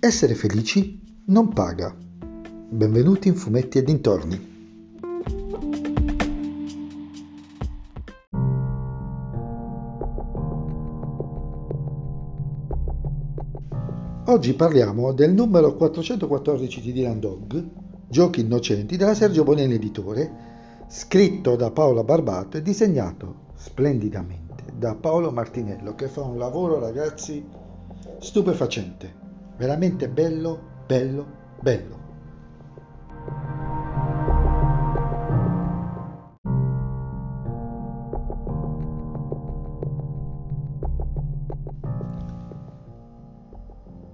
Essere felici non paga. Benvenuti in Fumetti e dintorni. Oggi parliamo del numero 414 di Dylan Dog, Giochi innocenti, della Sergio Bonelli editore, scritto da Paola Barbato e disegnato splendidamente da Paolo Martinello che fa un lavoro ragazzi stupefacente, veramente bello, bello, bello.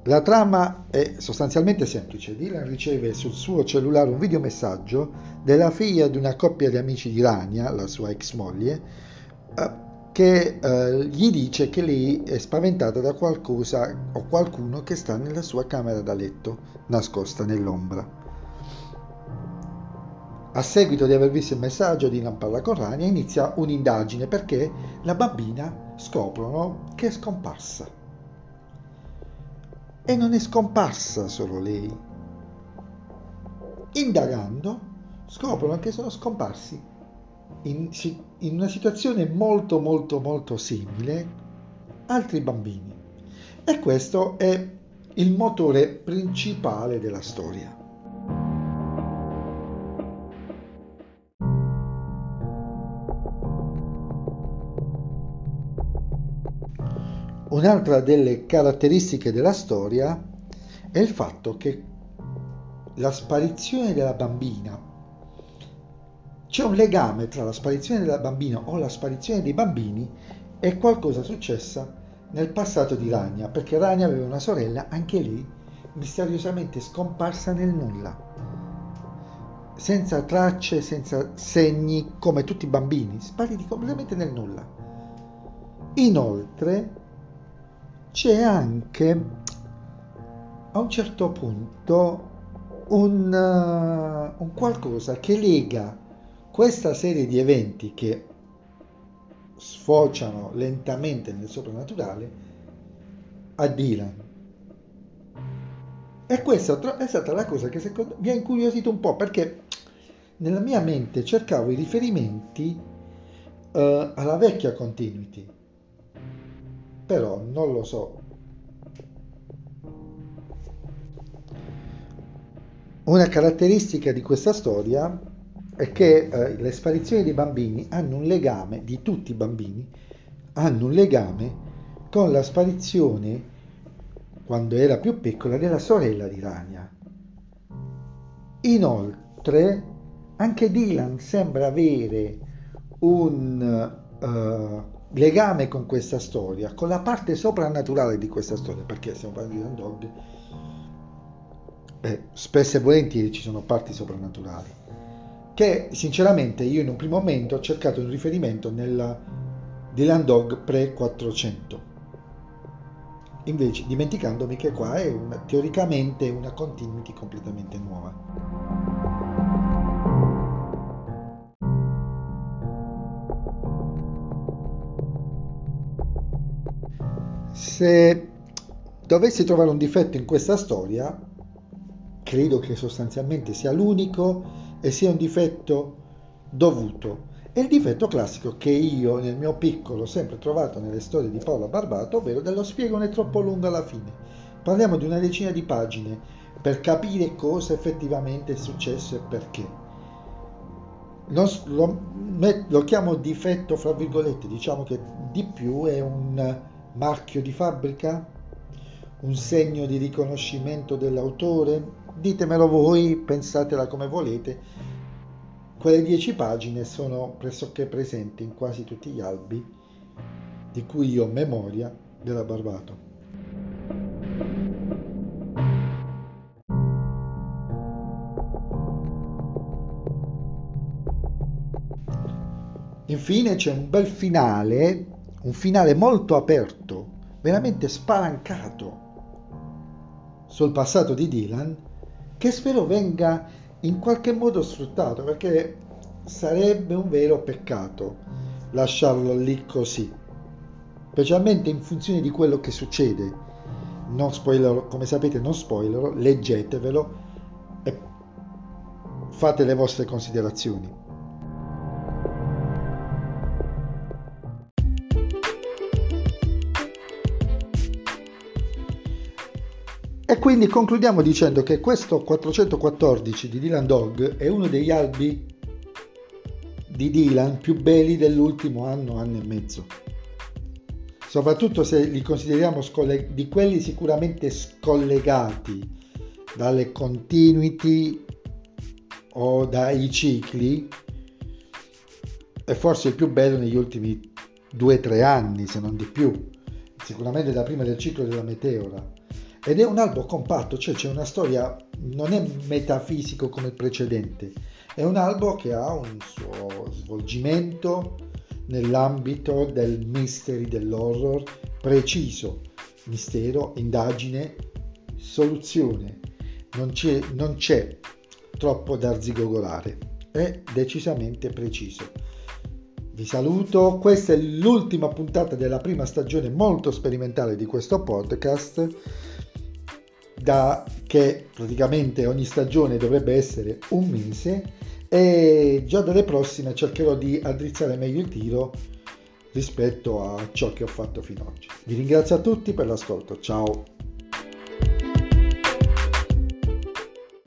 La trama è sostanzialmente semplice. Dylan riceve sul suo cellulare un videomessaggio della figlia di una coppia di amici di Rania, la sua ex moglie, eh, che eh, gli dice che lei è spaventata da qualcosa o qualcuno che sta nella sua camera da letto, nascosta nell'ombra. A seguito di aver visto il messaggio, Dylan parla con Rania e inizia un'indagine perché la bambina scoprono che è scomparsa e non è scomparsa solo lei. Indagando, scoprono che sono scomparsi in, in una situazione molto molto molto simile altri bambini. E questo è il motore principale della storia. Un'altra delle caratteristiche della storia è il fatto che la sparizione della bambina, c'è un legame tra la sparizione della bambina o la sparizione dei bambini e qualcosa successa nel passato di Ragna, perché Ragna aveva una sorella, anche lì, misteriosamente scomparsa nel nulla, senza tracce, senza segni, come tutti i bambini, spariti completamente nel nulla. Inoltre, c'è anche a un certo punto un, uh, un, qualcosa che lega questa serie di eventi che sfociano lentamente nel soprannaturale a Dylan. E questa è stata la cosa che secondo mi ha incuriosito un po' perché nella mia mente cercavo i riferimenti uh, alla vecchia continuity però non lo so. Una caratteristica di questa storia è che eh, le sparizioni dei bambini hanno un legame, di tutti i bambini, hanno un legame con la sparizione, quando era più piccola, della sorella di Rania. Inoltre, anche Dylan sembra avere un uh, legame con questa storia, con la parte soprannaturale di questa storia, perché stiamo parlando di Underdog, eh, spesso e volentieri ci sono parti soprannaturali, che sinceramente io in un primo momento ho cercato un riferimento nella Dylan Dog pre-400, invece dimenticandomi che qua è una, teoricamente una continuity completamente nuova. Se dovessi trovare un difetto in questa storia, credo che sostanzialmente sia l'unico e sia un difetto dovuto. È il difetto classico che io nel mio piccolo ho sempre trovato nelle storie di Paola Barbato, ovvero dello spiegone troppo lungo alla fine. Parliamo di una decina di pagine per capire cosa effettivamente è successo e perché. Lo, lo, lo chiamo difetto, fra virgolette, diciamo che di più è un marchio di fabbrica, un segno di riconoscimento dell'autore, ditemelo voi, pensatela come volete. Quelle dieci pagine sono pressoché presenti in quasi tutti gli albi di cui io ho memoria della Barbato. Infine c'è un bel finale un finale molto aperto, veramente spalancato sul passato di Dylan, che spero venga in qualche modo sfruttato, perché sarebbe un vero peccato lasciarlo lì così, specialmente in funzione di quello che succede non spoilerò, come sapete non spoilerò, leggetevelo e fate le vostre considerazioni. E quindi concludiamo dicendo che questo 414 di Dylan Dog è uno degli albi di Dylan più belli dell'ultimo anno, anno e mezzo. Soprattutto se li consideriamo scolleg- di quelli sicuramente scollegati dalle continuity o dai cicli, è forse il più bello negli ultimi 2-3 anni, se non di più, sicuramente da prima del ciclo della meteora ed è un albo compatto, cioè c'è una storia, non è metafisico come il precedente, è un albo che ha un suo svolgimento nell'ambito del mystery, dell'horror preciso, mistero, indagine, soluzione, non c'è, non c'è troppo da arzigogolare, è decisamente preciso. Vi saluto, questa è l'ultima puntata della prima stagione molto sperimentale di questo podcast da che praticamente ogni stagione dovrebbe essere un mese e già dalle prossime cercherò di addrizzare meglio il tiro rispetto a ciò che ho fatto fino ad oggi. Vi ringrazio a tutti per l'ascolto, ciao!